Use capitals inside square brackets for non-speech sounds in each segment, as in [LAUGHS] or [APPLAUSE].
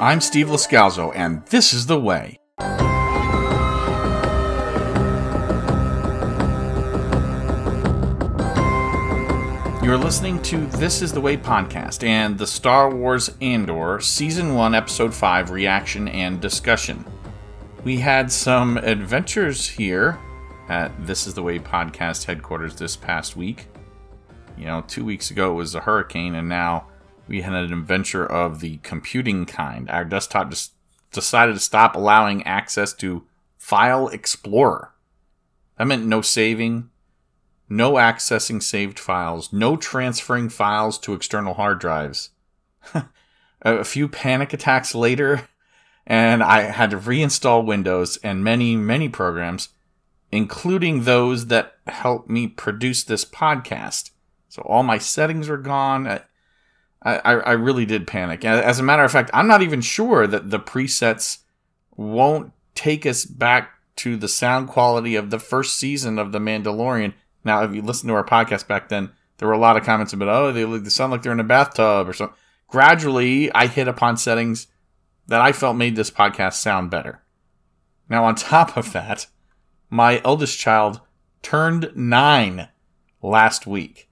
I'm Steve Lascalzo, and this is The Way. You're listening to This is the Way podcast and the Star Wars Andor Season 1, Episode 5 reaction and discussion. We had some adventures here at This is the Way podcast headquarters this past week. You know, two weeks ago it was a hurricane, and now we had an adventure of the computing kind. Our desktop just decided to stop allowing access to File Explorer. That meant no saving, no accessing saved files, no transferring files to external hard drives. [LAUGHS] a few panic attacks later, and I had to reinstall Windows and many, many programs, including those that help me produce this podcast. So all my settings are gone. I, I, I really did panic. As a matter of fact, I'm not even sure that the presets won't take us back to the sound quality of the first season of The Mandalorian now, if you listen to our podcast back then, there were a lot of comments about, oh, they, they sound like they're in a bathtub or something. Gradually, I hit upon settings that I felt made this podcast sound better. Now, on [LAUGHS] top of that, my eldest child turned nine last week.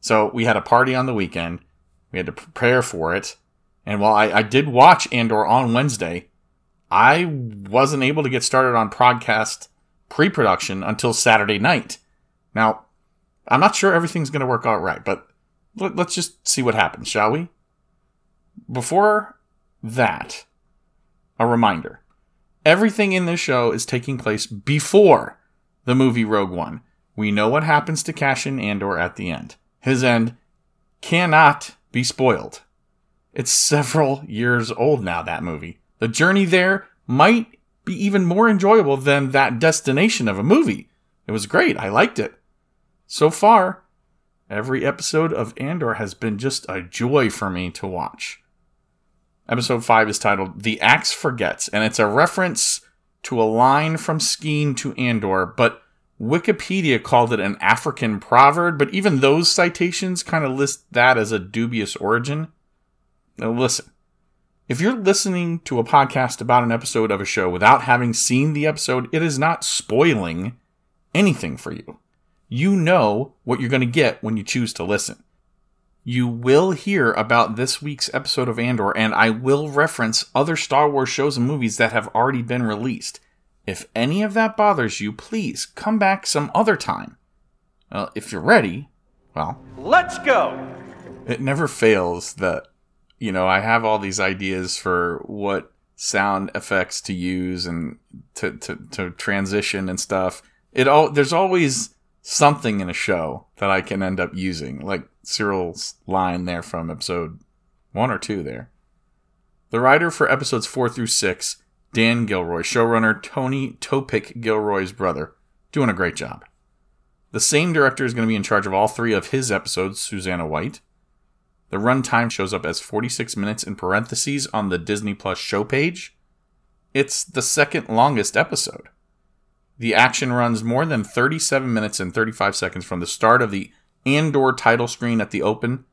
So we had a party on the weekend. We had to prepare for it. And while I, I did watch Andor on Wednesday, I wasn't able to get started on podcast pre production until Saturday night. Now, I'm not sure everything's going to work out right, but let's just see what happens, shall we? Before that, a reminder everything in this show is taking place before the movie Rogue One. We know what happens to Cassian Andor at the end. His end cannot be spoiled. It's several years old now, that movie. The journey there might be even more enjoyable than that destination of a movie. It was great. I liked it. So far, every episode of Andor has been just a joy for me to watch. Episode 5 is titled The Axe Forgets, and it's a reference to a line from Skeen to Andor, but Wikipedia called it an African proverb, but even those citations kind of list that as a dubious origin. Now, listen. If you're listening to a podcast about an episode of a show without having seen the episode, it is not spoiling anything for you you know what you're going to get when you choose to listen. You will hear about this week's episode of Andor, and I will reference other Star Wars shows and movies that have already been released. If any of that bothers you, please come back some other time. Well, if you're ready, well, let's go! It never fails that, you know, I have all these ideas for what sound effects to use and to, to, to transition and stuff. It all, there's always something in a show that I can end up using, like Syril's line there from episode one or two there. The writer for episodes four through six, Dan Gilroy, showrunner Tony Topic Gilroy's brother, doing a great job. The same director is going to be in charge of all three of his episodes, Susanna White. The runtime shows up as 46 minutes in parentheses on the Disney Plus show page. It's the second longest episode. The action runs more than 37 minutes and 35 seconds from the start of the Andor title screen at the open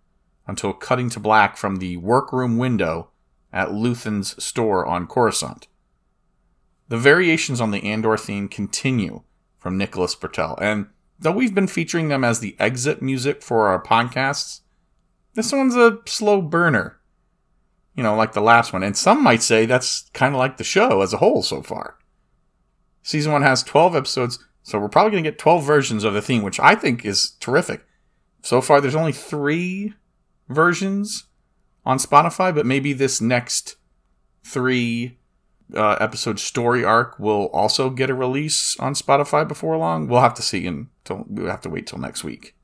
until cutting to black from the workroom window at Luthen's store on Coruscant. The variations on the Andor theme continue from Nicholas Britell, and though we've been featuring them as the exit music for our podcasts, this one's a slow burner. You know, like the last one, and some might say that's kind of like the show as a whole so far. Season one has 12 episodes, so we're probably going to get 12 versions of the theme, which I think is terrific. So far, there's only three versions on Spotify, but maybe this next three uh, episode story arc will also get a release on Spotify before long. We'll have to see until we'll have to wait till next week.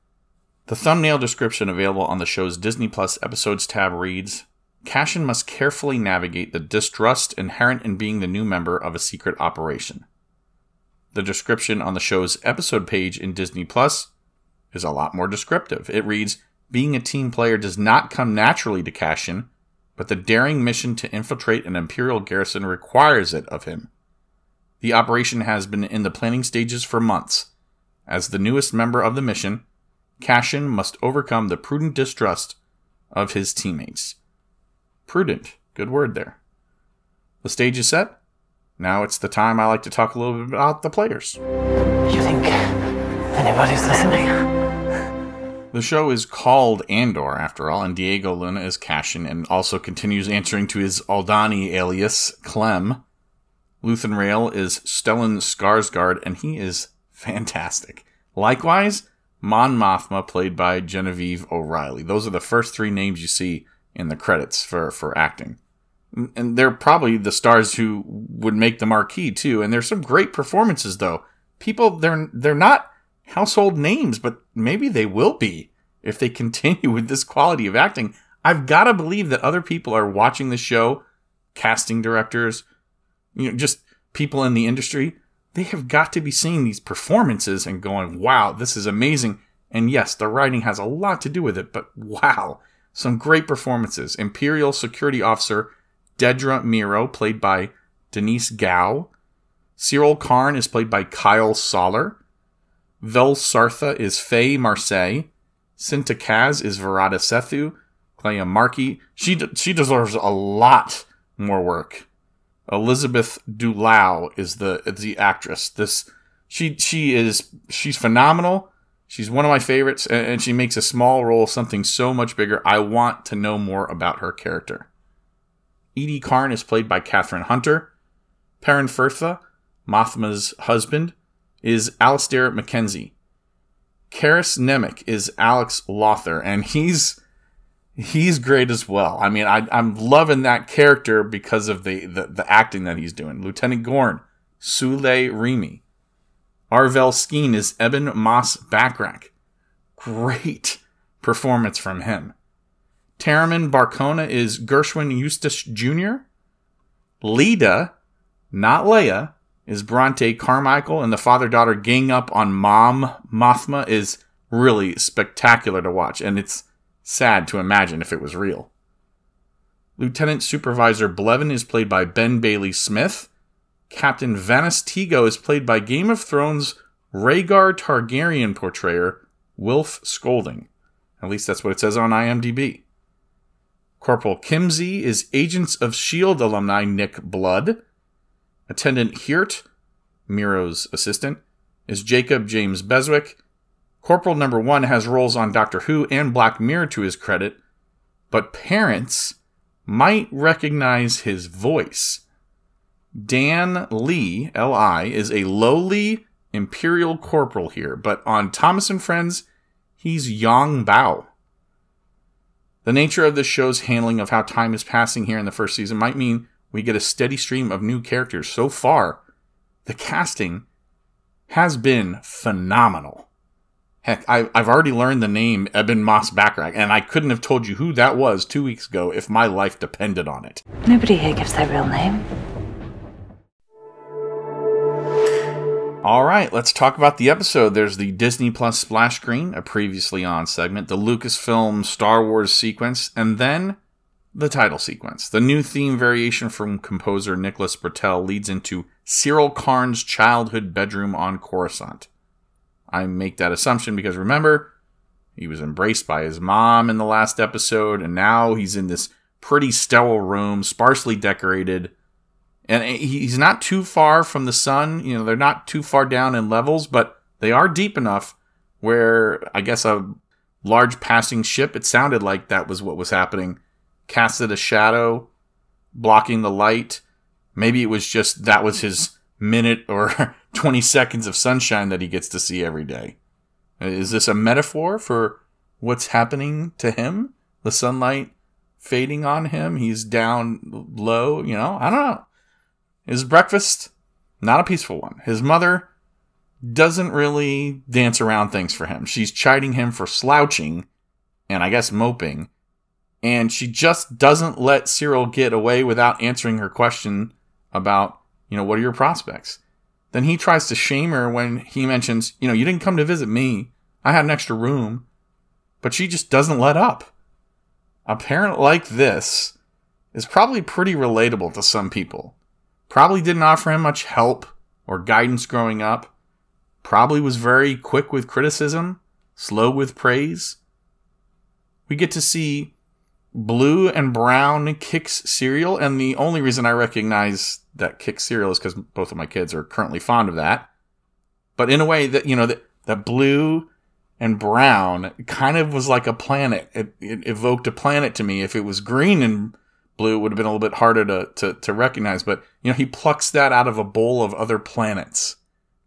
The thumbnail description available on the show's Disney Plus episodes tab reads Cassian must carefully navigate the distrust inherent in being the new member of a secret operation. The description on the show's episode page in Disney Plus is a lot more descriptive. It reads Being a team player does not come naturally to Cassian, but the daring mission to infiltrate an Imperial garrison requires it of him. The operation has been in the planning stages for months. As the newest member of the mission, Cassian must overcome the prudent distrust of his teammates. Prudent. Good word there. The stage is set. Now it's the time I like to talk a little bit about the players. You think anybody's listening? The show is called Andor, after all, and Diego Luna is Cassian and also continues answering to his Aldhani alias, Clem. Luthen Rael is Stellan Skarsgård, and he is fantastic. Likewise, Mon Mothma, played by Genevieve O'Reilly. Those are the first three names you see in the credits for, for acting. And they're probably the stars who would make the marquee too. And there's some great performances though. People they're they're not household names, but maybe they will be if they [LAUGHS] continue with this quality of acting. I've got to believe that other people are watching the show, casting directors, you know, just people in the industry. They have got to be seeing these performances and going, wow, this is amazing. And yes, the writing has a lot to do with it, but wow, some great performances. Imperial Security Officer Dedra Miro, played by Denise Gao. Syril Karn is played by Kyle Soller. Vel Sartha is Faye Marsay. Cinta Kaz is Varada Sethu. Kleya Marki. She, she deserves a lot more work. Elizabeth Dulau is the is the actress. This she she is she's phenomenal. She's one of my favorites, and, and she makes a small role something so much bigger. I want to know more about her character. Edie Karn is played by Kathryn Hunter. Perrin Fertha, Mothma's husband, is Alastair McKenzie. Karis Nemik is Alex Lawther, and he's he's great as well. I mean, I, am loving that character because of the, the, the acting that he's doing. Lieutenant Gorn, Sule Rimi. Arvel Skeen is Ebon Moss-Bachrach. Great performance from him. Taramyn Barcona is Gershwin Eustace Jr. Leida, not Leia, is Bronte Carmichael, and the father daughter gang up on Mom Mothma is really spectacular to watch, and it's sad to imagine if it was real. Lieutenant Supervisor Blevin is played by Ben Bailey Smith. Captain Vannis Tigo is played by Game of Thrones Rhaegar Targaryen portrayer Wilf Scolding. At least that's what it says on IMDb. Corporal Kimsey is Agents of S.H.I.E.L.D. alumni Nick Blood. Attendant Hirt, Miro's assistant, is Jacob James Beswick. Corporal number one has roles on Doctor Who and Black Mirror to his credit, but parents might recognize his voice. Dan Lee, L.I., is a lowly Imperial Corporal here, but on Thomas and Friends, he's Yong Bao. The nature of the show's handling of how time is passing here in the first season might mean we get a steady stream of new characters. So far, the casting has been phenomenal. Heck, I, have already learned the name Ebon Moss-Bachrach, and I couldn't have told you who that was two weeks ago if my life depended on it. Nobody here gives their real name. All right, let's talk about the episode. There's the Disney Plus splash screen, a previously on segment, the Lucasfilm Star Wars sequence, and then the title sequence. The new theme variation from composer Nicholas Britell leads into Syril Karn's childhood bedroom on Coruscant. I make that assumption because remember, he was embraced by his mom in the last episode, and now he's in this pretty sterile room, sparsely decorated and he's not too far from the sun. You know, they're not too far down in levels, but they are deep enough where I guess a large passing ship, it sounded like that was what was happening, casted a shadow, blocking the light. Maybe it was just that was his minute or [LAUGHS] 20 seconds of sunshine that he gets to see every day. Is this a metaphor for what's happening to him? The sunlight fading on him? He's down low, you know? I don't know. His breakfast, not a peaceful one. His mother doesn't really dance around things for him. She's chiding him for slouching and I guess moping. And she just doesn't let Syril get away without answering her question about, you know, what are your prospects? Then he tries to shame her when he mentions, you know, you didn't come to visit me. I had an extra room. But she just doesn't let up. A parent like this is probably pretty relatable to some people. Probably didn't offer him much help or guidance growing up. Probably was very quick with criticism, slow with praise. We get to see Blue and Brown Kix cereal, and the only reason I recognize that Kix cereal is because both of my kids are currently fond of that. But in a way that you know that that blue and brown kind of was like a planet. It, it evoked a planet to me. If it was green and blue, it would have been a little bit harder to, to to recognize. But you know, he plucks that out of a bowl of other planets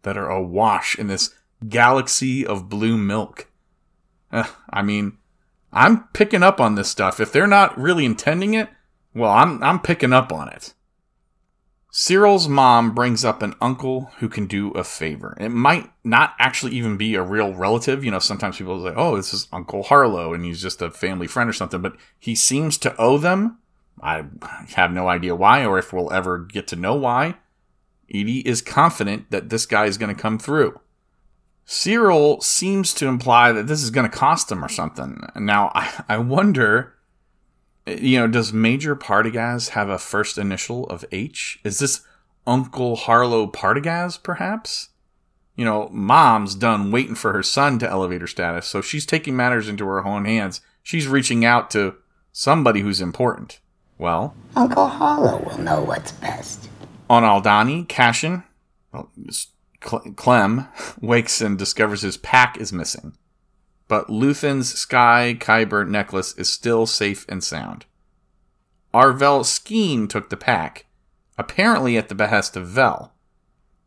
that are awash in this galaxy of blue milk. I mean, I'm picking up on this stuff. If they're not really intending it, well, I'm I'm picking up on it. Syril's mom brings up an uncle who can do a favor. It might not actually even be a real relative. You know, sometimes people say, "Oh, this is Uncle Harlo," and he's just a family friend or something. But he seems to owe them. I have no idea why, or if we'll ever get to know why. Edie is confident that this guy is going to come through. Syril seems to imply that this is going to cost him or something. Now, I, I wonder, you know, does Major Partagaz have a first initial of H? Is this Uncle Harlo Partagaz, perhaps? You know, mom's done waiting for her son to elevator status, so she's taking matters into her own hands. She's reaching out to somebody who's important. Well, Uncle Harlo will know what's best. On Aldhani, Cassian, well, Clem [LAUGHS] wakes and discovers his pack is missing. But Luthen's Sky Kyber necklace is still safe and sound. Arvel Skeen took the pack, apparently at the behest of Vel.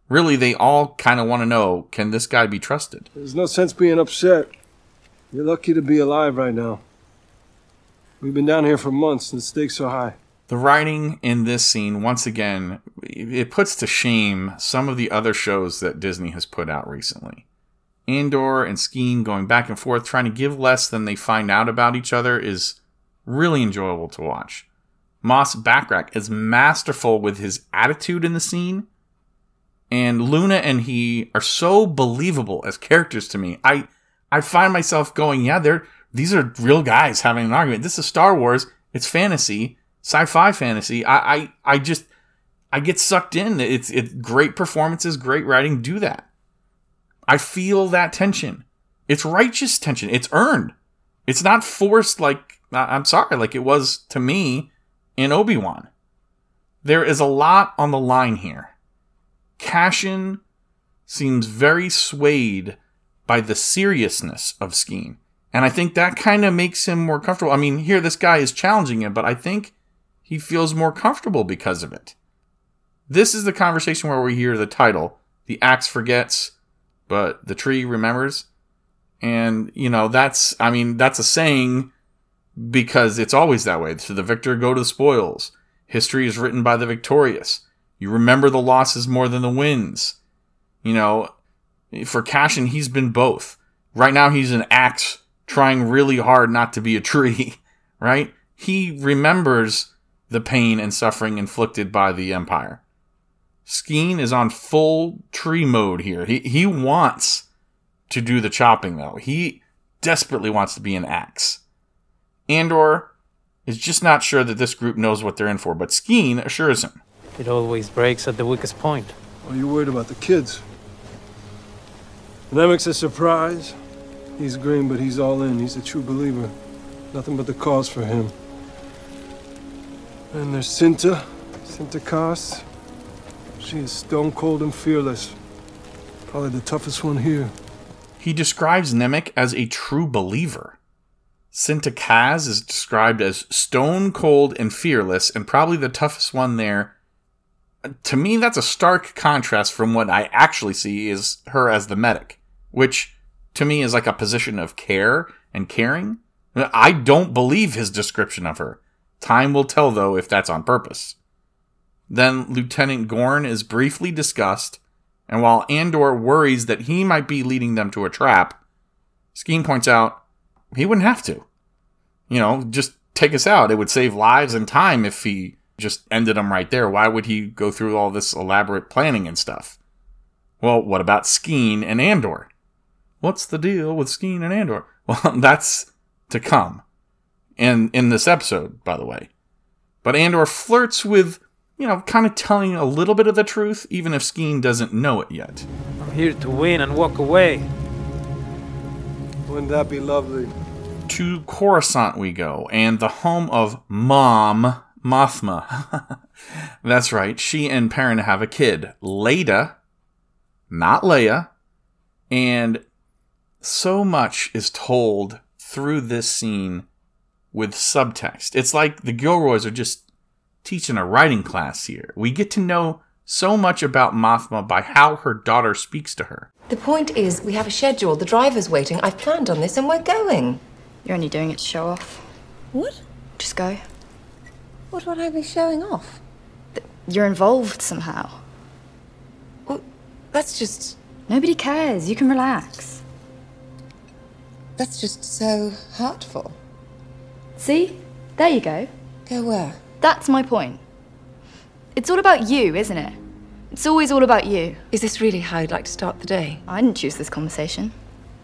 Really, they all kind of want to know can this guy be trusted? There's no sense being upset. You're lucky to be alive right now. We've been down here for months and the stakes are high. The writing in this scene, once again, it puts to shame some of the other shows that Disney has put out recently. Andor and Skeen going back and forth, trying to give less than they find out about each other, is really enjoyable to watch. Moss-Bachrach is masterful with his attitude in the scene, and Luna and he are so believable as characters to me. I I find myself going, yeah, they're these are real guys having an argument. This is Star Wars. It's fantasy sci-fi fantasy, I, I, I just, I get sucked in. It's, it's great performances, great writing do that. I feel that tension. It's righteous tension. It's earned. It's not forced like, I'm sorry, like it was to me in Obi-Wan. There is a lot on the line here. Cassian seems very swayed by the seriousness of Skeen. And I think that kind of makes him more comfortable. I mean, here this guy is challenging him, but I think he feels more comfortable because of it. This is the conversation where we hear the title The axe forgets, but the tree remembers. And, you know, that's, I mean, that's a saying because it's always that way. To the victor go to the spoils. History is written by the victorious. You remember the losses more than the wins. You know, for Cassian, he's been both. Right now, he's an axe trying really hard not to be a tree, [LAUGHS] right? He remembers the pain and suffering inflicted by the Empire. Skeen is on full tree mode here. He he wants to do the chopping though. He desperately wants to be an axe. Andor is just not sure that this group knows what they're in for, but Skeen assures him. It always breaks at the weakest point. Are you worried about the kids? Nemik's a surprise. He's green, but he's all in. He's a true believer. Nothing but the cause for him. And there's Cinta, Cinta Kaz. She is stone cold and fearless. Probably the toughest one here. He describes Nemik as a true believer. Cinta Kaz is described as stone cold and fearless, and probably the toughest one there. To me, that's a stark contrast from what I actually see is her as the medic, which to me is like a position of care and caring. I don't believe his description of her. Time will tell, though, if that's on purpose. Then Lieutenant Gorn is briefly discussed, and while Andor worries that he might be leading them to a trap, Skeen points out he wouldn't have to. You know, just take us out. It would save lives and time if he just ended them right there. Why would he go through all this elaborate planning and stuff? Well, what about Skeen and Andor? What's the deal with Skeen and Andor? [LAUGHS] Well, that's to come in in this episode, by the way. But Andor flirts with, you know, kind of telling a little bit of the truth, even if Skeen doesn't know it yet. I'm here to win and walk away. Wouldn't that be lovely? to Coruscant we go, and the home of Mom Mothma. [LAUGHS] That's right, she and Perrin have a kid, Leida, not Leia, and so much is told through this scene with subtext. It's like the Gilroys are just teaching a writing class here. We get to know so much about Mothma by how her daughter speaks to her. The point is, we have a schedule. The driver's waiting. I've planned on this and we're going. You're only doing it to show off. What? Just go. What would I be showing off? You're involved somehow. Well, that's just. Nobody cares. You can relax. That's just so hurtful. See? There you go. Go where? That's my point. It's all about you, isn't it? It's always all about you. Is this really how you'd like to start the day? I didn't choose this conversation.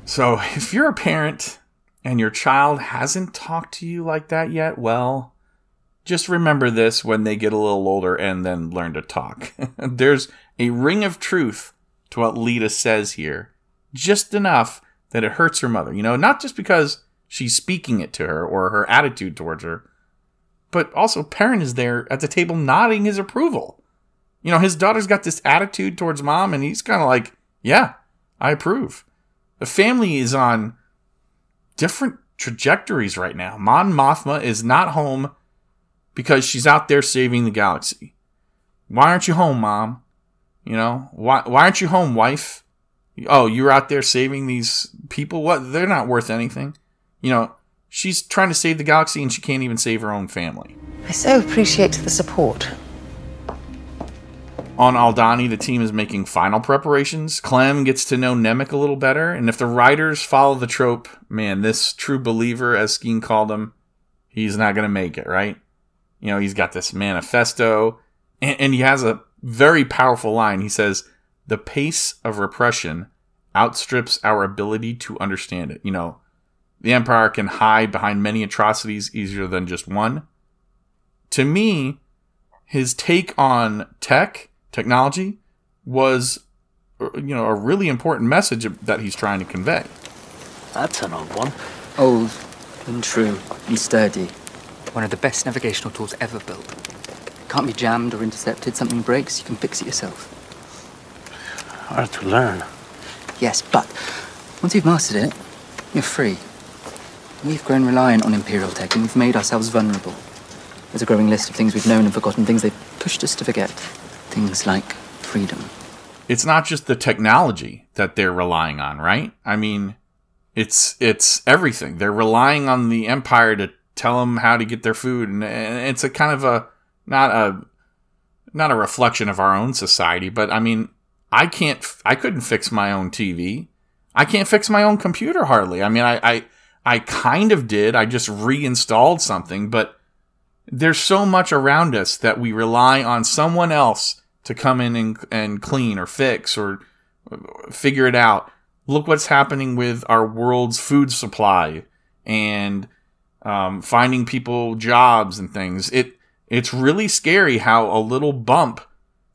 So, if you're a parent and your child hasn't talked to you like that yet, well, just remember this when they get a little older and then learn to talk. [LAUGHS] There's a ring of truth to what Leida says here, just enough that it hurts her mother. You know, not just because she's speaking it to her or her attitude towards her, but also Perrin is there at the table nodding his approval. You know, his daughter's got this attitude towards mom, and he's kind of like, yeah, I approve. The family is on different trajectories right now. Mon Mothma is not home because she's out there saving the galaxy. Why aren't you home, mom? You know, why why aren't you home, wife? Oh, you're out there saving these people? What? They're not worth anything. You know, she's trying to save the galaxy and she can't even save her own family. I so appreciate the support. On Aldhani, the team is making final preparations. Clem gets to know Nemik a little better, and if the writers follow the trope, man, this true believer, as Skeen called him, he's not going to make it, right? You know, he's got this manifesto, and, and he has a very powerful line. He says, The pace of repression outstrips our ability to understand it. You know, the Empire can hide behind many atrocities easier than just one. To me, his take on tech technology was you know a really important message that he's trying to convey That's an odd one. Old and true and sturdy. One of the best navigational tools ever built. Can't be jammed or intercepted. Something breaks, you can fix it yourself. Hard to learn. Yes, but once you've mastered it, you're free. We've grown reliant on Imperial tech and we've made ourselves vulnerable. There's a growing list of things we've known and forgotten, things they've pushed us to forget. Things like freedom. it's not just the technology that they're relying on right i mean it's it's everything they're relying on the empire to tell them how to get their food and, it's a kind of a not a not a reflection of our own society but i mean i can't i couldn't fix my own tv i can't fix my own computer hardly i mean i i, I kind of did i just reinstalled something but there's so much around us that we rely on someone else to come in and, and clean or fix or figure it out. Look what's happening with our world's food supply and um, finding people jobs and things. It it's really scary how a little bump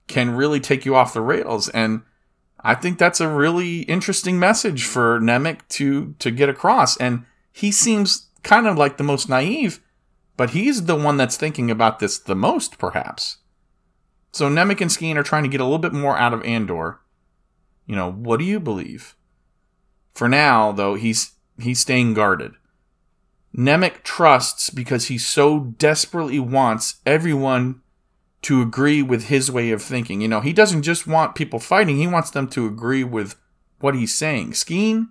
can really take you off the rails, and I think that's a really interesting message for Nemik to to get across. And he seems kind of like the most naive, but he's the one that's thinking about this the most, perhaps. So Nemik and Skeen are trying to get a little bit more out of Andor. You know, what do you believe? For now, though, he's he's staying guarded. Nemik trusts because he so desperately wants everyone to agree with his way of thinking. You know, he doesn't just want people fighting, he wants them to agree with what he's saying. Skeen,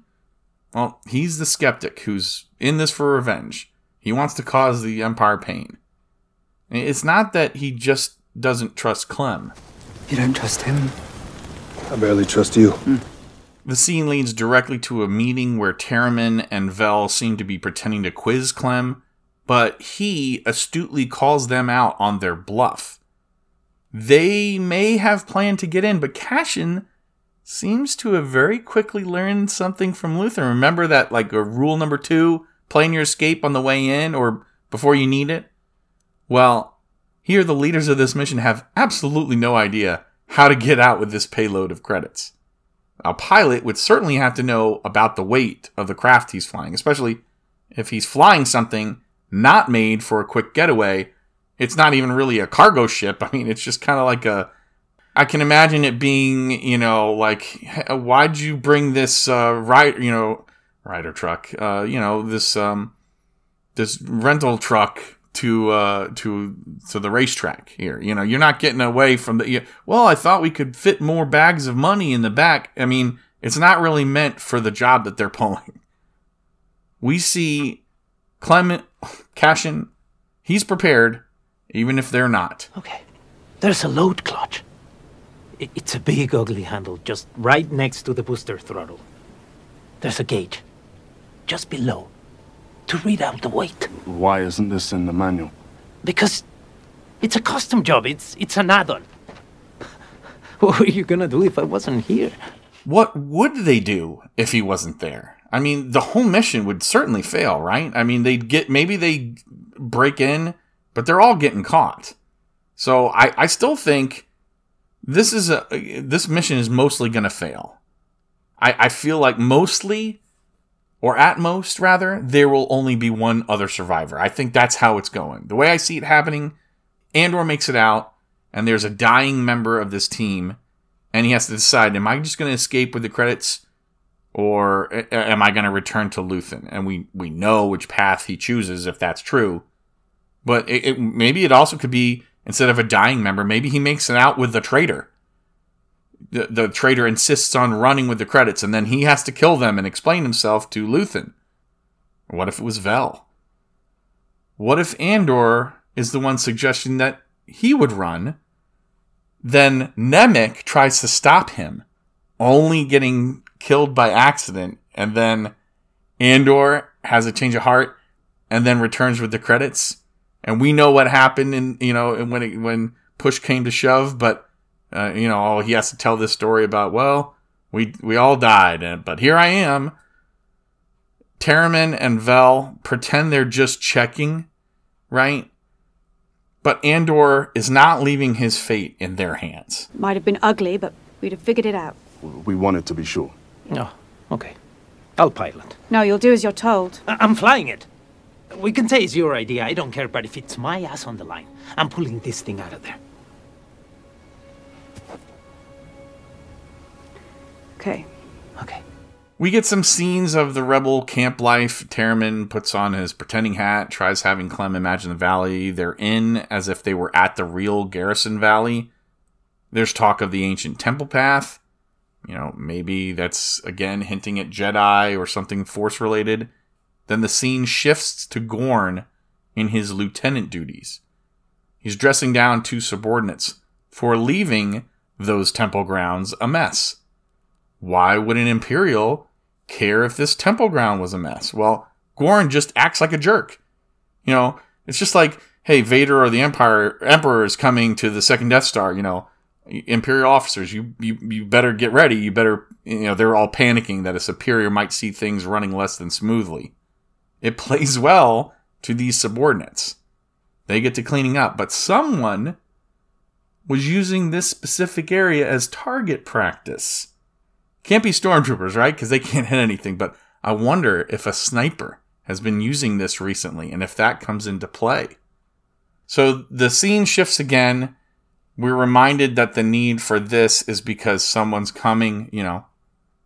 well, he's the skeptic who's in this for revenge. He wants to cause the Empire pain. It's not that he just doesn't trust Clem. You don't trust him? I barely trust you. Hmm. The scene leads directly to a meeting where Taramyn and Vel seem to be pretending to quiz Clem, but he astutely calls them out on their bluff. They may have planned to get in, but Cassian seems to have very quickly learned something from Luthen. Remember that, like, a rule number two plan your escape on the way in or before you need it? Well, here the leaders of this mission have absolutely no idea how to get out with this payload of credits. A pilot would certainly have to know about the weight of the craft he's flying, especially if he's flying something not made for a quick getaway, it's not even really a cargo ship. [LAUGHS] I mean, it's just kind of like a. I can imagine it being, you know, like, why'd you bring this uh, ride, you know, rider truck, uh, you know, this um, this rental truck to uh to to the racetrack here. You know, you're not getting away from the. You, well, I thought we could fit more bags of money in the back. I mean, it's not really meant for the job that they're [LAUGHS] pulling. We see Clement Cassian. He's prepared, even if they're not. Okay. There's a load clutch. I- It's a big, ugly handle just right next to the booster throttle. There's a gauge just below to read out the weight. Why isn't this in the manual? Because it's a custom job. It's it's an add-on. [LAUGHS] What were you gonna do if I wasn't here? What would they do if he wasn't there? I mean, the whole mission would certainly fail, right? I mean, they'd get maybe they break in, but they're all getting caught. So I, I still think this is a this mission is mostly going to fail. I, I feel like mostly, or at most rather, there will only be one other survivor. I think that's how it's going. The way I see it happening, Andor makes it out, and there's a dying member of this team, and he has to decide: Am I just going to escape with the credits? or am I going to return to Luthen? And we we know which path he chooses if that's true. But it, it, maybe it also could be instead of a dying member, maybe he makes it out with the traitor. The, the traitor insists on running with the credits, and then he has to kill them and explain himself to Luthen. What if it was Vel? What if Andor is the one suggesting that he would run? Then Nemik tries to stop him, only getting killed by accident, and then Andor has a change of heart, and then returns with the credits. And we know what happened in you know and when it, when push came to shove, but uh, you know oh, he has to tell this story about well we we all died, and, but here I am. Taramyn and Vel pretend they're just checking, right? But Andor is not leaving his fate in their hands. Might have been ugly, but we'd have figured it out. We wanted to be sure. No. Okay. I'll pilot. No, you'll do as you're told. I- I'm flying it. We can say it's your idea. I don't care, but if it's my ass on the line, I'm pulling this thing out of there. Okay. Okay. We get some scenes of the rebel camp life. Taramyn puts on his pretending hat, tries having Clem imagine the valley they're in as if they were at the real Garrison Valley. There's talk of the ancient temple path. You know, maybe that's again hinting at Jedi or something force related. Then the scene shifts to Gorn in his lieutenant duties. He's dressing down two subordinates for leaving those temple grounds a mess. Why would an Imperial care if this temple ground was a mess? Well, Gorn just acts like a jerk. You know, it's just like, hey, Vader or the Empire Emperor is coming to the second Death Star, you know, Imperial officers, you, you you better get ready. You better you know, they're all panicking that a superior might see things running less than smoothly. It plays well to these subordinates. They get to cleaning up, but someone was using this specific area as target practice. Can't be stormtroopers, right? Because they can't hit anything. But I wonder if a sniper has been using this recently and if that comes into play. So the scene shifts again. We're reminded that the need for this is because someone's coming, you know,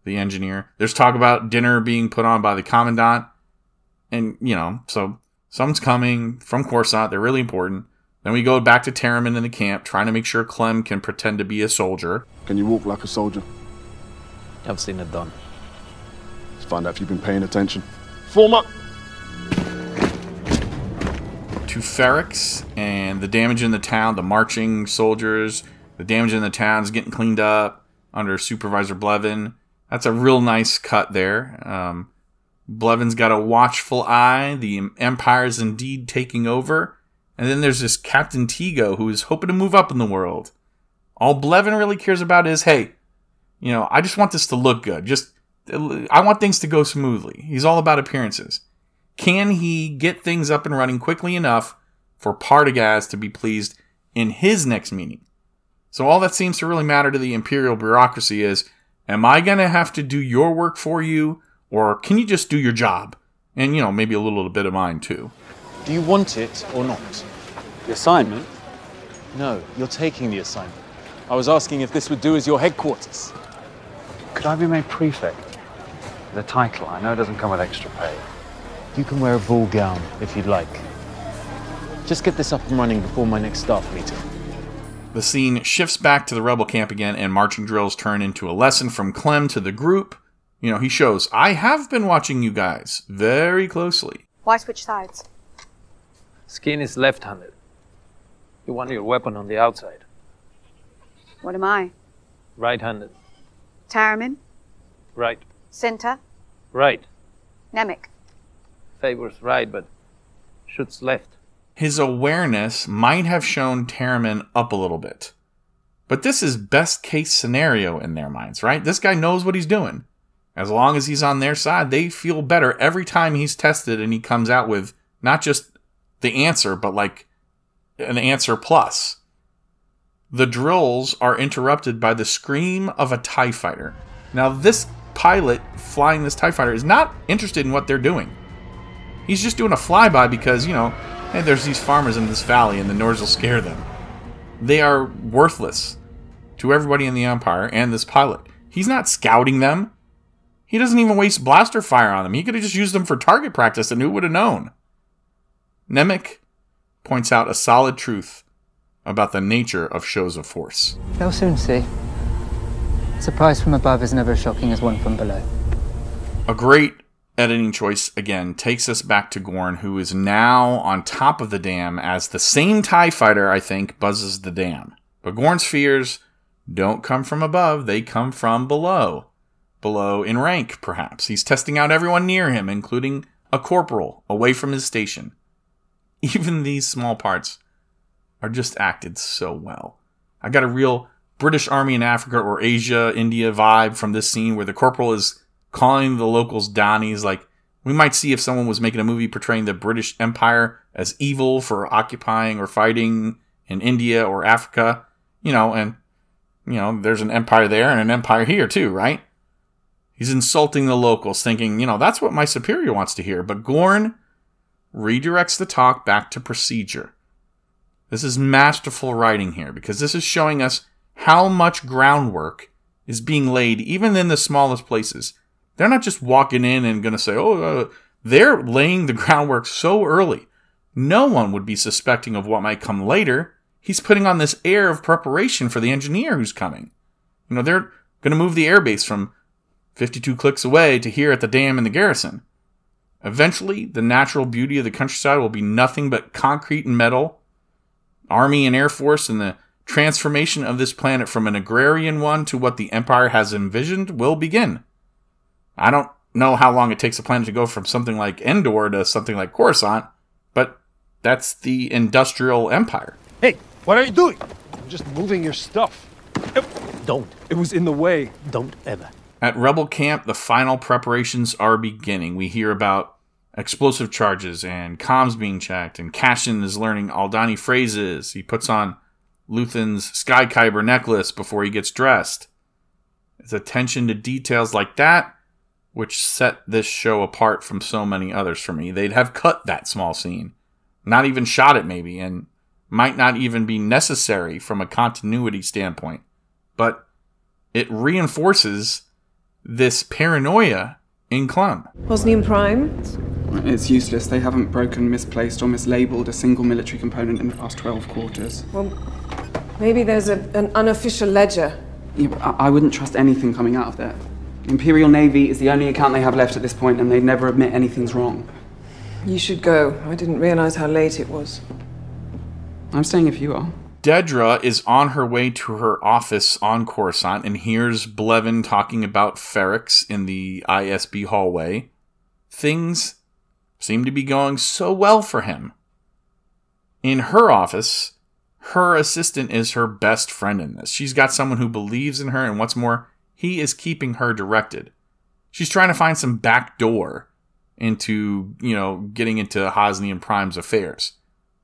the engineer. There's talk about dinner being put on by the commandant. And, you know, so someone's coming from Coruscant. They're really important. Then we go back to Taramyn in the camp, trying to make sure Clem can pretend to be a soldier. Can you walk like a soldier? I've seen it done. Let's find out if you've been paying attention. Form up! to Ferrix and the damage in the town, the marching soldiers, the damage in the town is getting cleaned up under Supervisor Blevin. That's a real nice cut there. Um, Blevin's got a watchful eye. The Empire is indeed taking over. And then there's this Captain Tigo who is hoping to move up in the world. All Blevin really cares about is, hey, you know, I just want this to look good. Just, I want things to go smoothly. He's all about appearances. Can he get things up and running quickly enough for Partagaz to be pleased in his next meeting? So all that seems to really matter to the imperial bureaucracy is, am I going to have to do your work for you, or can you just do your job? And, you know, maybe a little bit of mine too. Do you want it or not? The assignment? No, you're taking the assignment. I was asking if this would do as your headquarters. Could I be made prefect? The title, I know it doesn't come with extra pay. You can wear a ball gown if you'd like. Just get this up and running before my next staff meeting. The scene shifts back to the rebel camp again, and marching drills turn into a lesson from Clem to the group. You know, he shows, I have been watching you guys very closely. Why switch sides? Skeen is left handed. You want your weapon on the outside. What am I? Right handed. Taramyn? Right. Cinta? Right. Nemik? Favors right, but shoots left. His awareness might have shown Taramyn up a little bit. But this is best case scenario in their minds, right? This guy knows what he's doing. As long as he's on their side, they feel better every time he's tested and he comes out with not just the answer, but like an answer plus. The drills are interrupted by the scream of a TIE fighter. Now, this pilot flying this TIE fighter is not interested in what they're doing. He's just doing a flyby because, you know, hey, there's these farmers in this valley and the Nords will scare them. They are worthless to everybody in the Empire and this pilot. He's not scouting them. He doesn't even waste blaster fire on them. He could have just used them for target practice and who would have known? Nemik points out a solid truth about the nature of shows of force. They'll soon see. Surprise from above is never as shocking as one from below. A great editing choice again takes us back to Gorn, who is now on top of the dam as the same TIE fighter, I think, buzzes the dam. But Gorn's fears don't come from above, they come from below. Below in rank, perhaps. He's testing out everyone near him, including a corporal away from his station. [LAUGHS] Even these small parts are just acted so well. I got a real British Army in Africa or Asia, India vibe from this scene where the corporal is calling the locals Dhanis. Like, we might see if someone was making a movie portraying the British Empire as evil for occupying or fighting in India or Africa, you know, and, you know, there's an empire there and an empire here too, right? He's insulting the locals, thinking, you know, that's what my superior wants to hear. But Gorn redirects the talk back to procedure. This is masterful writing here because this is showing us how much groundwork is being laid even in the smallest places. They're not just walking in and going to say, oh, uh, they're laying the [LAUGHS] groundwork so early. No one would be suspecting of what might come later. He's putting on this air of preparation for the engineer who's coming. You know, they're going to move the airbase from 52 clicks away to here at the dam in the garrison. Eventually, the natural beauty of the countryside will be nothing but concrete and metal, army and air force, and the transformation of this planet from an agrarian one to what the Empire has envisioned will begin. I don't know how long it takes a planet to go from something like Endor to something like Coruscant, but that's the industrial empire. Hey, what are you doing? I'm just moving your stuff. Don't. It was in the way. Don't ever. At Rebel Camp, the final preparations are beginning. We hear about explosive charges and comms being checked, and Cassian is learning Aldhani phrases. He puts on Luthen's Sky Kyber necklace before he gets dressed. It's attention to details like that which set this show apart from so many others for me. They'd have cut that small scene, not even shot it maybe, and might not even be necessary from a continuity standpoint. But it reinforces this paranoia in Clem. Hosnian Prime? It's useless. They haven't broken, misplaced, or mislabeled a single military component in the past 12 quarters. Well, maybe there's a, an unofficial ledger. Yeah, I, I wouldn't trust anything coming out of there. Imperial Navy is the only account they have left at this point, and they never admit anything's wrong. You should go. I didn't realize how late it was. I'm staying if you are. Dedra is on her way to her office on Coruscant and hears Blevin talking about Ferrix in the ISB hallway. Things seem to be going so well for him. In her office, her assistant is her best friend in this. She's got someone who believes in her, and what's more, he is keeping her directed. She's trying to find some back door into, you know, getting into Hosnian Prime's affairs.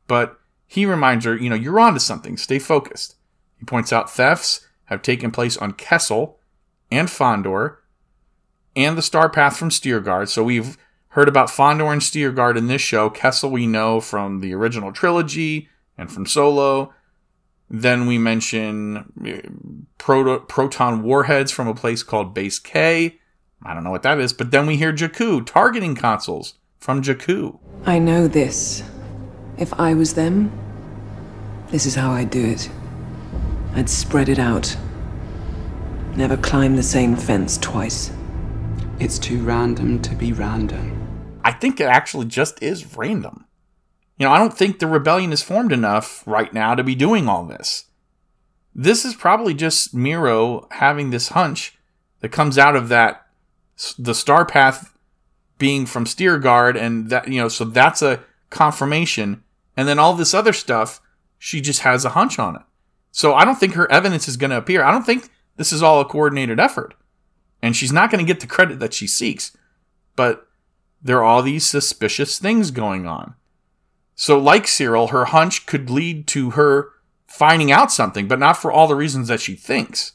But he reminds her, you know, you're onto something. Stay focused. He points out thefts have taken place on Kessel and Fondor and the star path from Steergard. So we've Heard about Fondor and Steergard in this show. Kessel we know from the original trilogy and from Solo. Then we mention uh, proto- proton warheads from a place called Base K. I don't know what that is, but then we hear Jakku targeting consoles from Jakku. I know this. If I was them, this is how I'd do it. I'd spread it out. Never climb the same fence twice. It's too random to be random. I think it actually just is random. You know, I don't think the rebellion is formed enough right now to be doing all this. This is probably just Meero having this hunch that comes out of that the star path being from Steergard and that you know, so that's a confirmation and then all this other stuff she just has a hunch on it. So I don't think her evidence is going to appear. I don't think this is all a coordinated effort. And she's not going to get the credit that she seeks. But there are all these suspicious things going on. So, like Syril, her hunch could lead to her finding out something, but not for all the reasons that she thinks.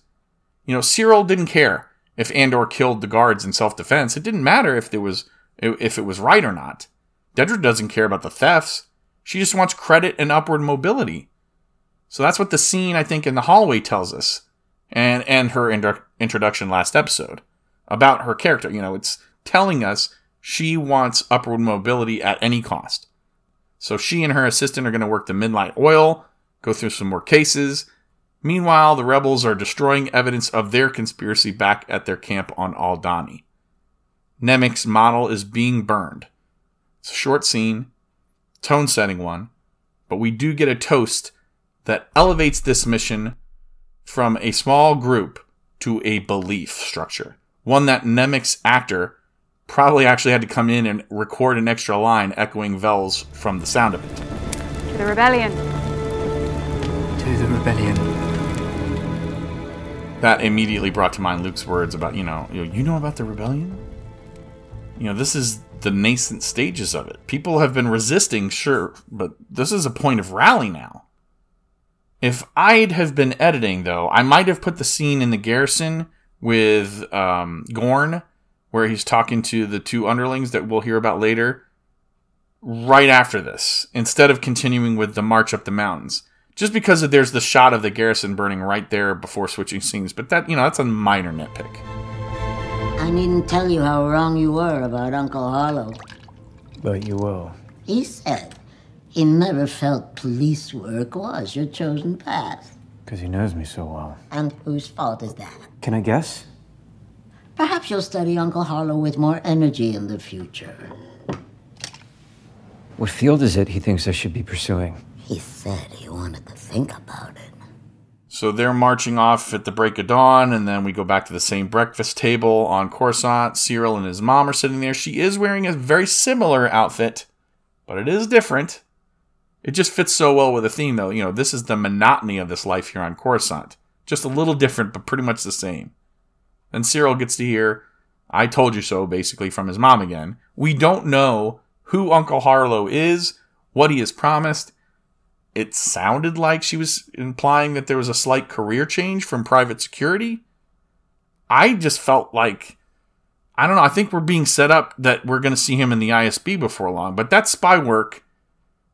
You know, Syril didn't care if Andor killed the guards in self defense. It didn't matter if there was if it was right or not. Dedra doesn't care about the thefts. She just wants credit and upward mobility. So that's what the scene I think in the hallway tells us, and and her introduction last episode about her character. You know, it's telling us she wants upward mobility at any cost. So she and her assistant are going to work the Midnight Oil, go through some more cases. Meanwhile, the rebels are destroying evidence of their conspiracy back at their camp on Aldhani. Nemik's model is being burned. It's a short scene, tone setting one, but we do get a toast that elevates this mission from a small group to a belief structure. One that Nemik's actor probably actually had to come in and record an extra line echoing Vel's from the sound of it. To the rebellion. To the rebellion. That immediately brought to mind Luke's words about, you know, you know about the rebellion? You know, this is the nascent stages of it. People have been resisting, sure, but this is a point of rally now. If I'd have been editing, though, I might have put the scene in the garrison with um, Gorn where he's talking to the two underlings that we'll hear about later right after this instead of continuing with the march up the mountains just because there's the shot of the garrison burning right there before switching scenes but that you know that's a minor nitpick i needn't tell you how wrong you were about uncle harlo but you will he said he never felt police work was your chosen path because he knows me so well and whose fault is that can i guess Perhaps you'll study Uncle Harlo with more energy in the future. What field is it he thinks I should be pursuing? He said he wanted to think about it. So they're marching off at the break of dawn, and then we go back to the same breakfast table on Coruscant. Syril and his mom are sitting there. She is wearing a very similar outfit, but it is different. It just fits so well with the theme, though. You know, this is the monotony of this life here on Coruscant. Just a little different, but pretty much the same. Then Syril gets to hear, I told you so, basically, from his mom again. We don't know who Uncle Harlo is, what he has promised. It sounded like she was implying that there was a slight career change from private security. I just felt like, I don't know, I think we're being set up that we're going to see him in the ISB before long, but that's spy work.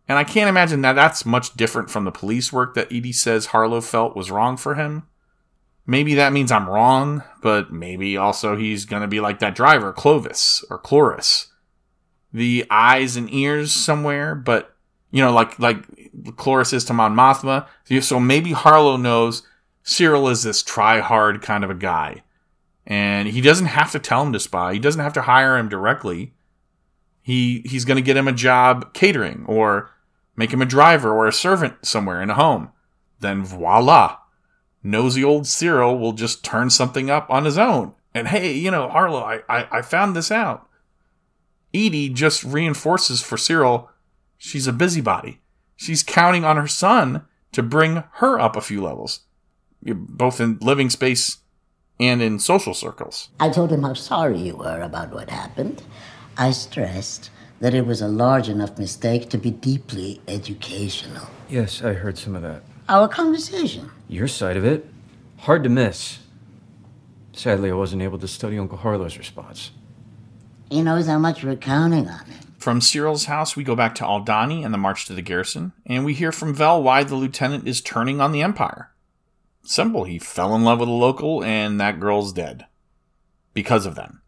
And I can't imagine that that's much different from the police work that Eedy says Harlo felt was wrong for him. Maybe that means I'm wrong, but maybe also he's going to be like that driver, Clovis or Kloris. The eyes and ears somewhere, but you know, like like Kloris is to Mon Mothma. So maybe Harlo knows Syril is this try hard kind of a guy. And he doesn't have to tell him to spy. He doesn't have to hire him directly. He he's going to get him a job catering or make him a driver or a servant somewhere in a home. Then voila, nosy old Syril will just turn something up on his own. And hey, you know, Harlo, I, I, I found this out. Eedy just reinforces for Syril she's a busybody. She's counting on her son to bring her up a few levels, both in living space and in social circles. I told him how sorry you were about what happened. I stressed that it was a large enough mistake to be deeply educational. Yes, I heard some of that. Our conversation. Your side of it. Hard to miss. Sadly, I wasn't able to study Uncle Harlo's response. He knows how much we're counting on him. From Syril's house, we go back to Aldhani and the march to the garrison, and we hear from Vel why the lieutenant is turning on the Empire. Simple, he fell in love with a local, and that girl's dead. Because of them.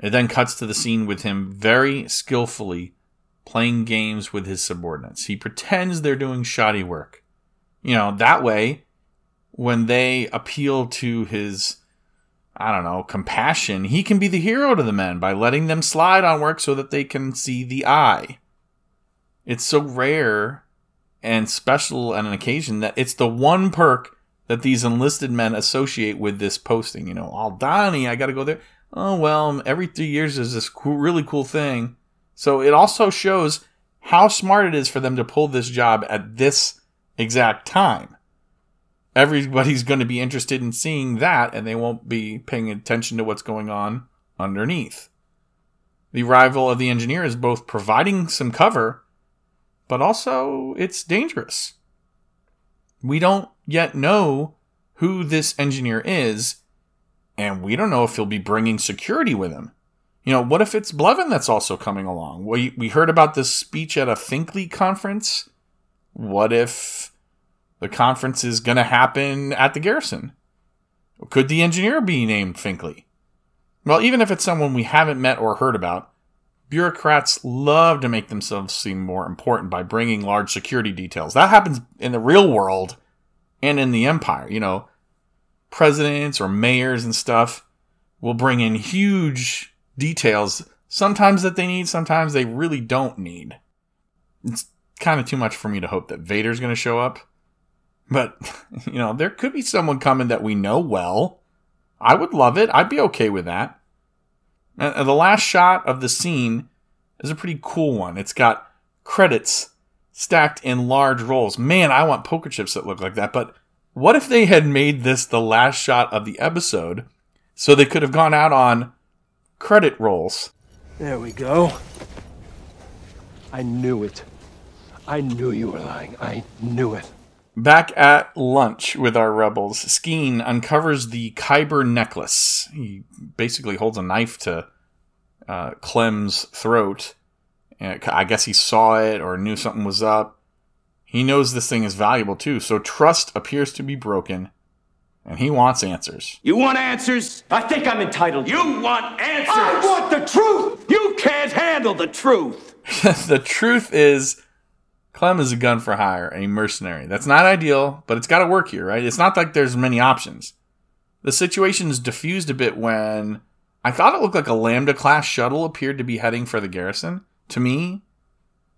It then cuts to the scene with him very skillfully playing games with his subordinates. He pretends they're doing shoddy work. You know, that way, when they appeal to his I don't know, compassion, he can be the hero to the men by letting them slide on work so that they can see the eye. It's so rare and special on an occasion that it's the one perk that these enlisted men associate with this posting. You know, oh, Aldhani, I got to go there. Oh, well, every three years is this cool, really cool thing. So it also shows how smart it is for them to pull this job at this exact time everybody's going to be interested in seeing that and they won't be paying attention to what's going on underneath. The arrival of the engineer is both providing some cover, but also it's dangerous. We don't yet know who this engineer is, and we don't know if he'll be bringing security with him. You know, what if it's Blevin that's also coming along? We, we heard about this speech at a Finkley conference. What if the conference is going to happen at the garrison. Could the engineer be named Finkley? Well, even if it's someone we haven't met or heard about, bureaucrats love to make themselves seem more important by bringing large security details. That happens in the real world and in the empire. You know, presidents or mayors and stuff will bring in huge details, sometimes that they need, sometimes they really don't need. It's kind of too much for me to hope that Vader's going to show up. But, [LAUGHS] you know, there could be someone coming that we know well. I would love it. I'd be okay with that. And the last shot of the scene is a pretty cool one. It's got credits stacked in large rolls. Man, I want poker chips that look like that. But what if they had made this the last shot of the episode so they could have gone out on credit rolls? There we go. I knew it. I knew you were lying. I knew it. Back at lunch with our rebels, Skeen uncovers the Kyber necklace. He basically holds a knife to uh, Clem's throat. I guess he saw it or knew something was up. He knows this thing is valuable too, so trust appears to be broken, and he wants answers. You want answers? I think I'm entitled. You want answers? I want the truth! You can't handle the truth! [LAUGHS] the truth is Clem is a gun for hire, a mercenary. That's not ideal, but it's got to work here, right? It's not like there's many options. The situation is diffused a bit when I thought it looked like a Lambda class shuttle appeared to be heading for the garrison. To me,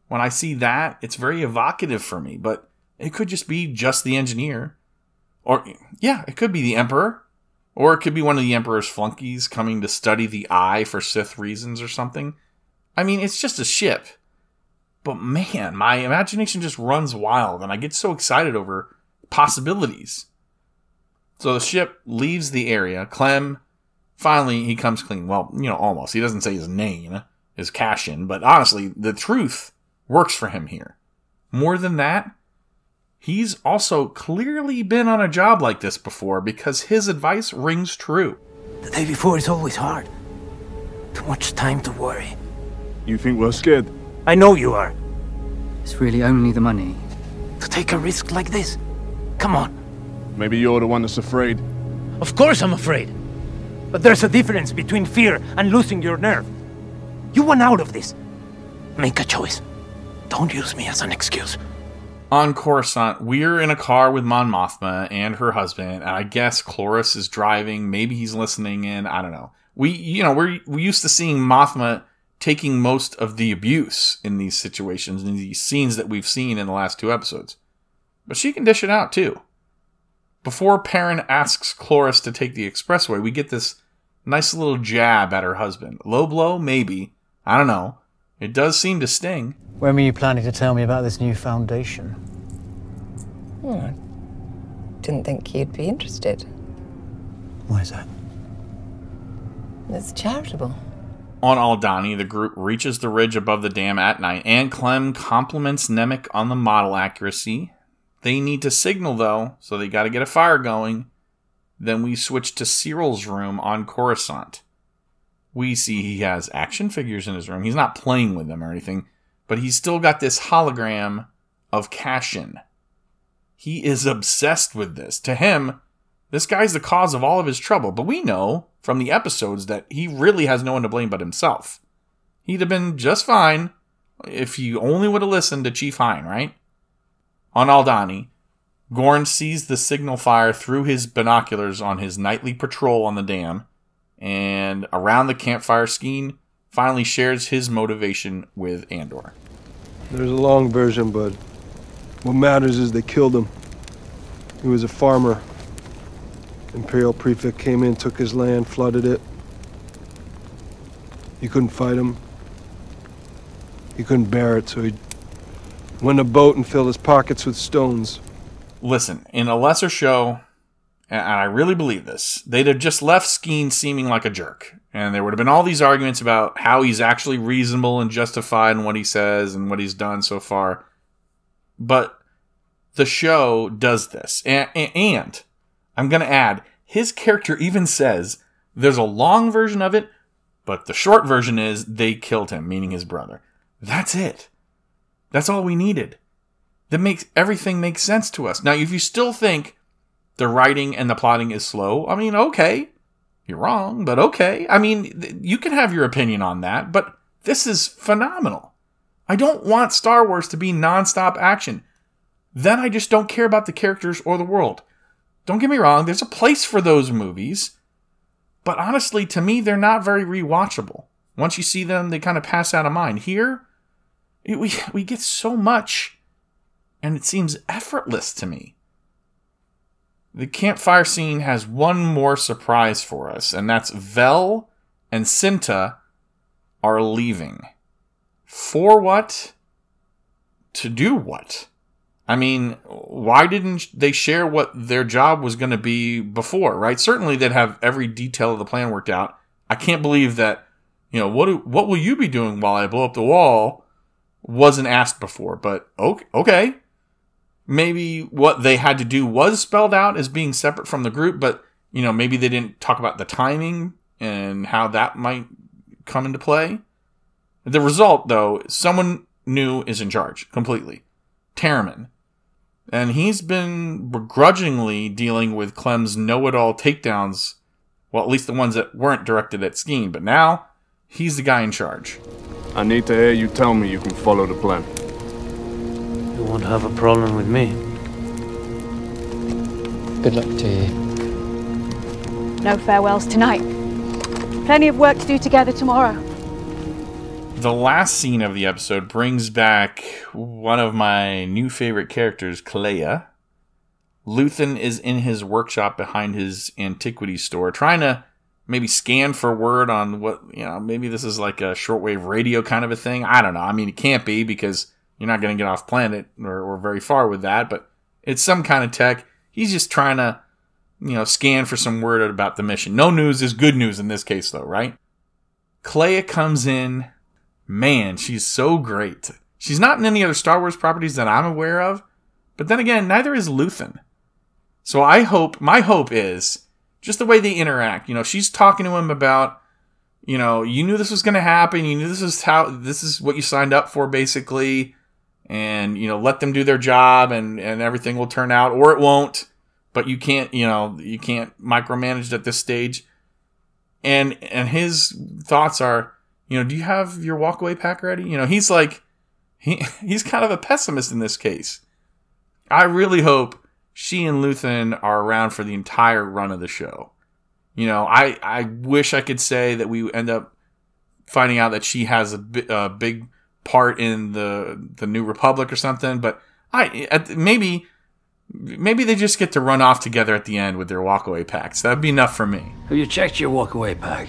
when I see that, it's very evocative for me, but it could just be just the engineer. Or, yeah, it could be the Emperor. Or it could be one of the Emperor's flunkies coming to study the eye for Sith reasons or something. I mean, it's just a ship. But man, my imagination just runs wild and I get so excited over possibilities. So the ship leaves the area. Clem, finally, he comes clean. Well, you know, almost. He doesn't say his name, his Cassian, but honestly, the truth works for him here. More than that, he's also clearly been on a job like this before because his advice rings true. The day before is always hard. Too much time to worry. You think we're scared? I know you are. It's really only the money. To take a risk like this? Come on. Maybe you're the one that's afraid. Of course I'm afraid. But there's a difference between fear and losing your nerve. You want out of this. Make a choice. Don't use me as an excuse. On Coruscant, we're in a car with Mon Mothma and her husband, and I guess Kloris is driving. Maybe he's listening in. I don't know. We, you know, we're we're used to seeing Mothma taking most of the abuse in these situations in these scenes that we've seen in the last two episodes. But she can dish it out too. Before Perrin asks Kloris to take the expressway, we get this nice little jab at her husband. Low blow, maybe. I don't know. It does seem to sting. When were you planning to tell me about this new foundation? Oh, I didn't think you'd be interested. Why is that? It's charitable. On Aldhani, the group reaches the ridge above the dam at night, and Clem compliments Nemik on the model accuracy. They need to signal, though, so they got to get a fire going. Then we switch to Syril's room on Coruscant. We see he has action figures in his room. He's not playing with them or anything, but he's still got this hologram of Cassian. He is obsessed with this. To him, this guy's the cause of all of his trouble, but we know from the episodes that he really has no one to blame but himself. He'd have been just fine if he only would have listened to Chief Hyne, right? On Aldhani, Gorn sees the signal fire through his binoculars on his nightly patrol on the dam, and around the campfire, Skeen finally shares his motivation with Andor. There's a long version, but what matters is they killed him. He was a farmer. Imperial prefect came in, took his land, flooded it. You couldn't fight him. He couldn't bear it, so he went a boat and filled his pockets with stones. Listen, in a lesser show, and I really believe this, they'd have just left Skeen seeming like a jerk. And there would have been all these arguments about how he's actually reasonable and justified in what he says and what he's done so far. But the show does this. And, and I'm going to add, his character even says there's a long version of it, but the short version is they killed him, meaning his brother. That's it. That's all we needed. That makes everything make sense to us. Now, if you still think the writing and the plotting is slow, I mean, okay. You're wrong, but okay. I mean, you can have your opinion on that, but this is phenomenal. I don't want Star Wars to be nonstop action. Then I just don't care about the characters or the world. Don't get me wrong, there's a place for those movies, but honestly, to me, they're not very rewatchable. Once you see them, they kind of pass out of mind. Here, we, [LAUGHS] we get so much, and it seems effortless to me. The campfire scene has one more surprise for us, and that's Vel and Cinta are leaving. For what? To do what? I mean, why didn't they share what their job was going to be before, right? Certainly they'd have every detail of the plan worked out. I can't believe that, you know, what do, what will you be doing while I blow up the wall wasn't asked before, but okay, okay. Maybe what they had to do was spelled out as being separate from the group, but you know, maybe they didn't talk about the timing and how that might come into play. The result, though, someone new is in charge completely. Taramyn. And he's been begrudgingly dealing with Clem's know it all takedowns, well, at least the ones that weren't directed at Skeen, but now he's the guy in charge. I need to hear you tell me you can follow the plan. You won't have a problem with me. Good luck to you. No farewells tonight. Plenty of work to do together tomorrow. The last scene of the episode brings back one of my new favorite characters, Kleya. Luthen is in his workshop behind his antiquity store, trying to maybe scan for word on what you know maybe this is like a shortwave radio kind of a thing. I don't know. I mean it can't be because you're not going to get off planet or, or very far with that but it's some kind of tech. He's just trying to you know scan for some word about the mission. No news is good news in this case though right? Kleya comes in man she's so great she's not in any other star wars properties that i'm aware of but then again neither is luthen so i hope my hope is just the way they interact. You know, she's talking to him about, you know, you knew this was going to happen. You knew this is how this is what you signed up for, basically, and you know, let them do their job, and and everything will turn out, or it won't. But you can't, you know, you can't micromanage at this stage. And and his thoughts are, you know, do you have your walkaway pack ready? You know, he's like, he [LAUGHS] he's kind of a pessimist in this case. I really hope she and Luthen are around for the entire run of the show. You know, I, I wish I could say that we end up finding out that she has a, bi- a big part in the the New Republic or something, but I at, maybe maybe they just get to run off together at the end with their walkaway packs. That'd be enough for me. Have you checked your walkaway pack?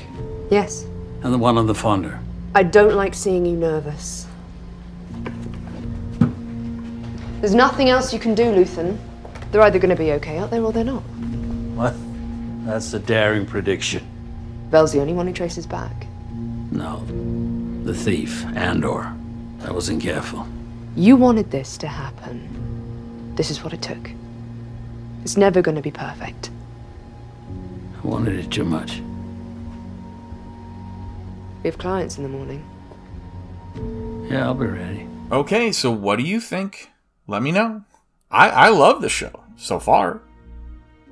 Yes. And the one on the Fondor? I don't like seeing you nervous. There's nothing else you can do, Luthen. They're either going to be okay out there or they're not. What? That's a daring prediction. Vel's the only one who traces back. No. The thief, Andor. I wasn't careful. You wanted this to happen. This is what it took. It's never going to be perfect. I wanted it too much. We have clients in the morning. Yeah, I'll be ready. Okay, so what do you think? Let me know. I, I love the show so far.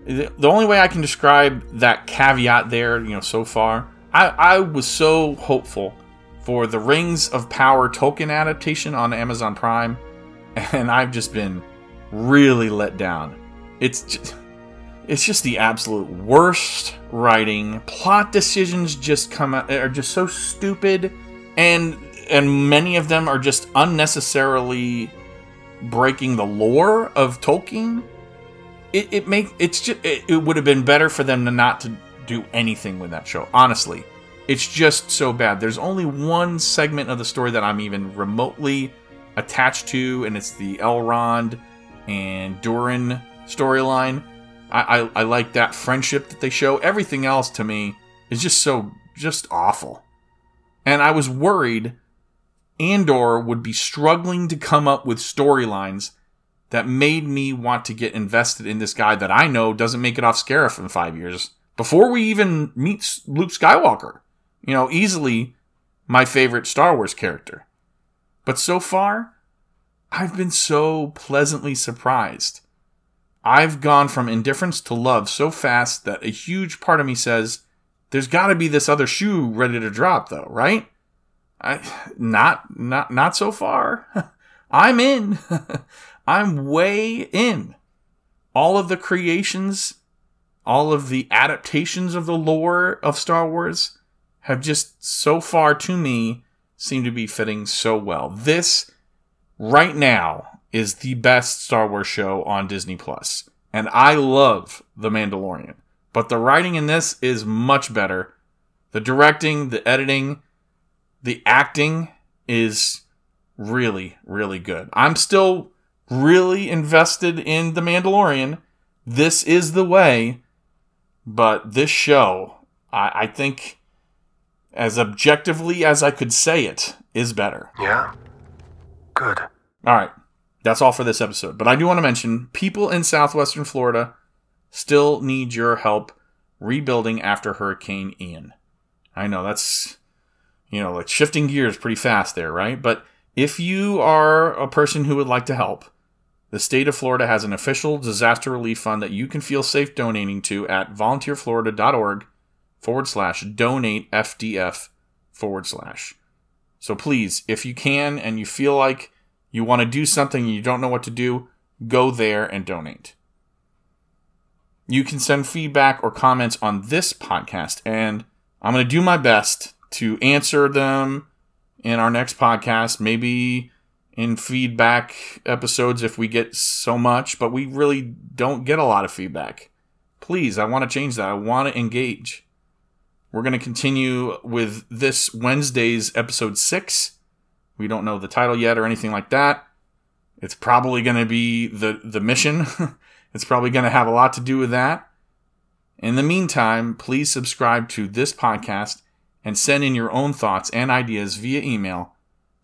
The the only way I can describe that caveat there, you know, so far, I, I was so hopeful for the Rings of Power Tolkien adaptation on Amazon Prime, [LAUGHS] and I've just been really let down. It's just, it's just the absolute worst writing. Plot decisions just come out are just so stupid, and and many of them are just unnecessarily breaking the lore of Tolkien. It, it make it's just it, it would have been better for them to not to do anything with that show. Honestly, it's just so bad. There's only one segment of the story that I'm even remotely attached to, and it's the Elrond and Durin storyline. I, I, I like that friendship that they show. Everything else to me is just so just awful. And I was worried Andor would be struggling to come up with storylines that made me want to get invested in this guy that I know doesn't make it off Scarif in five years before we even meet Luke Skywalker. You know, easily my favorite Star Wars character. But so far, I've been so pleasantly surprised. I've gone from indifference to love so fast that a huge part of me says, there's got to be this other shoe ready to drop though, right? I not not not so far. [LAUGHS] I'm in. [LAUGHS] I'm way in. All of the creations, all of the adaptations of the lore of Star Wars have just so far to me seem to be fitting so well. This right now is the best Star Wars show on Disney Plus. And I love The Mandalorian. But the writing in this is much better. The directing, the editing, the acting is really, really good. I'm still really invested in The Mandalorian. This is the way. But this show, I, I think, as objectively as I could say it, is better. Yeah? Good. All right. That's all for this episode. But I do want to mention people in southwestern Florida still need your help rebuilding after Hurricane Ian. I know that's, you know, like shifting gears pretty fast there, right? But if you are a person who would like to help, the state of Florida has an official disaster relief fund that you can feel safe donating to at volunteerflorida.org forward slash donate FDF forward slash. So please, if you can and you feel like you want to do something and you don't know what to do, go there and donate. You can send feedback or comments on this podcast, and I'm going to do my best to answer them in our next podcast, maybe in feedback episodes if we get so much, but we really don't get a lot of feedback. Please, I want to change that. I want to engage. We're going to continue with this Wednesday's episode six. We don't know the title yet or anything like that. It's probably going to be the, the mission. [LAUGHS] it's probably going to have a lot to do with that. In the meantime, please subscribe to this podcast and send in your own thoughts and ideas via email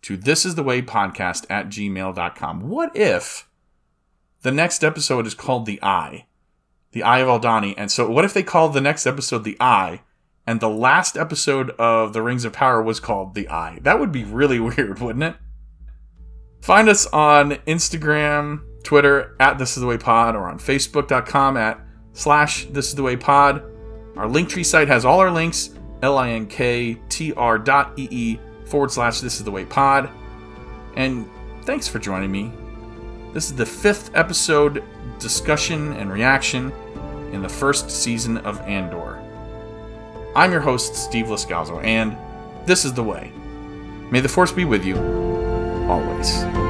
to thisisthewaypodcast at gmail.com. What if the next episode is called The Eye? The Eye of Aldhani. And so what if they call the next episode The Eye and the last episode of The Rings of Power was called The Eye? That would be really [LAUGHS] weird, wouldn't it? Find us on Instagram, Twitter at This Is The Way Pod, or on Facebook.com at slash This Is The Way Pod. Our Linktree site has all our links, L-I-N-K-T-R dot E-E forward slash This Is The Way Pod. And thanks for joining me. This is the fifth episode discussion and reaction in the first season of Andor. I'm your host, Steve Lascalzo, and this is The Way. May the Force be with you, always.